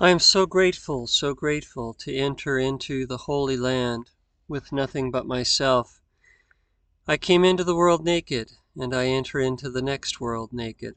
I am so grateful, so grateful, to enter into the Holy Land with nothing but myself. I came into the world naked, and I enter into the next world naked.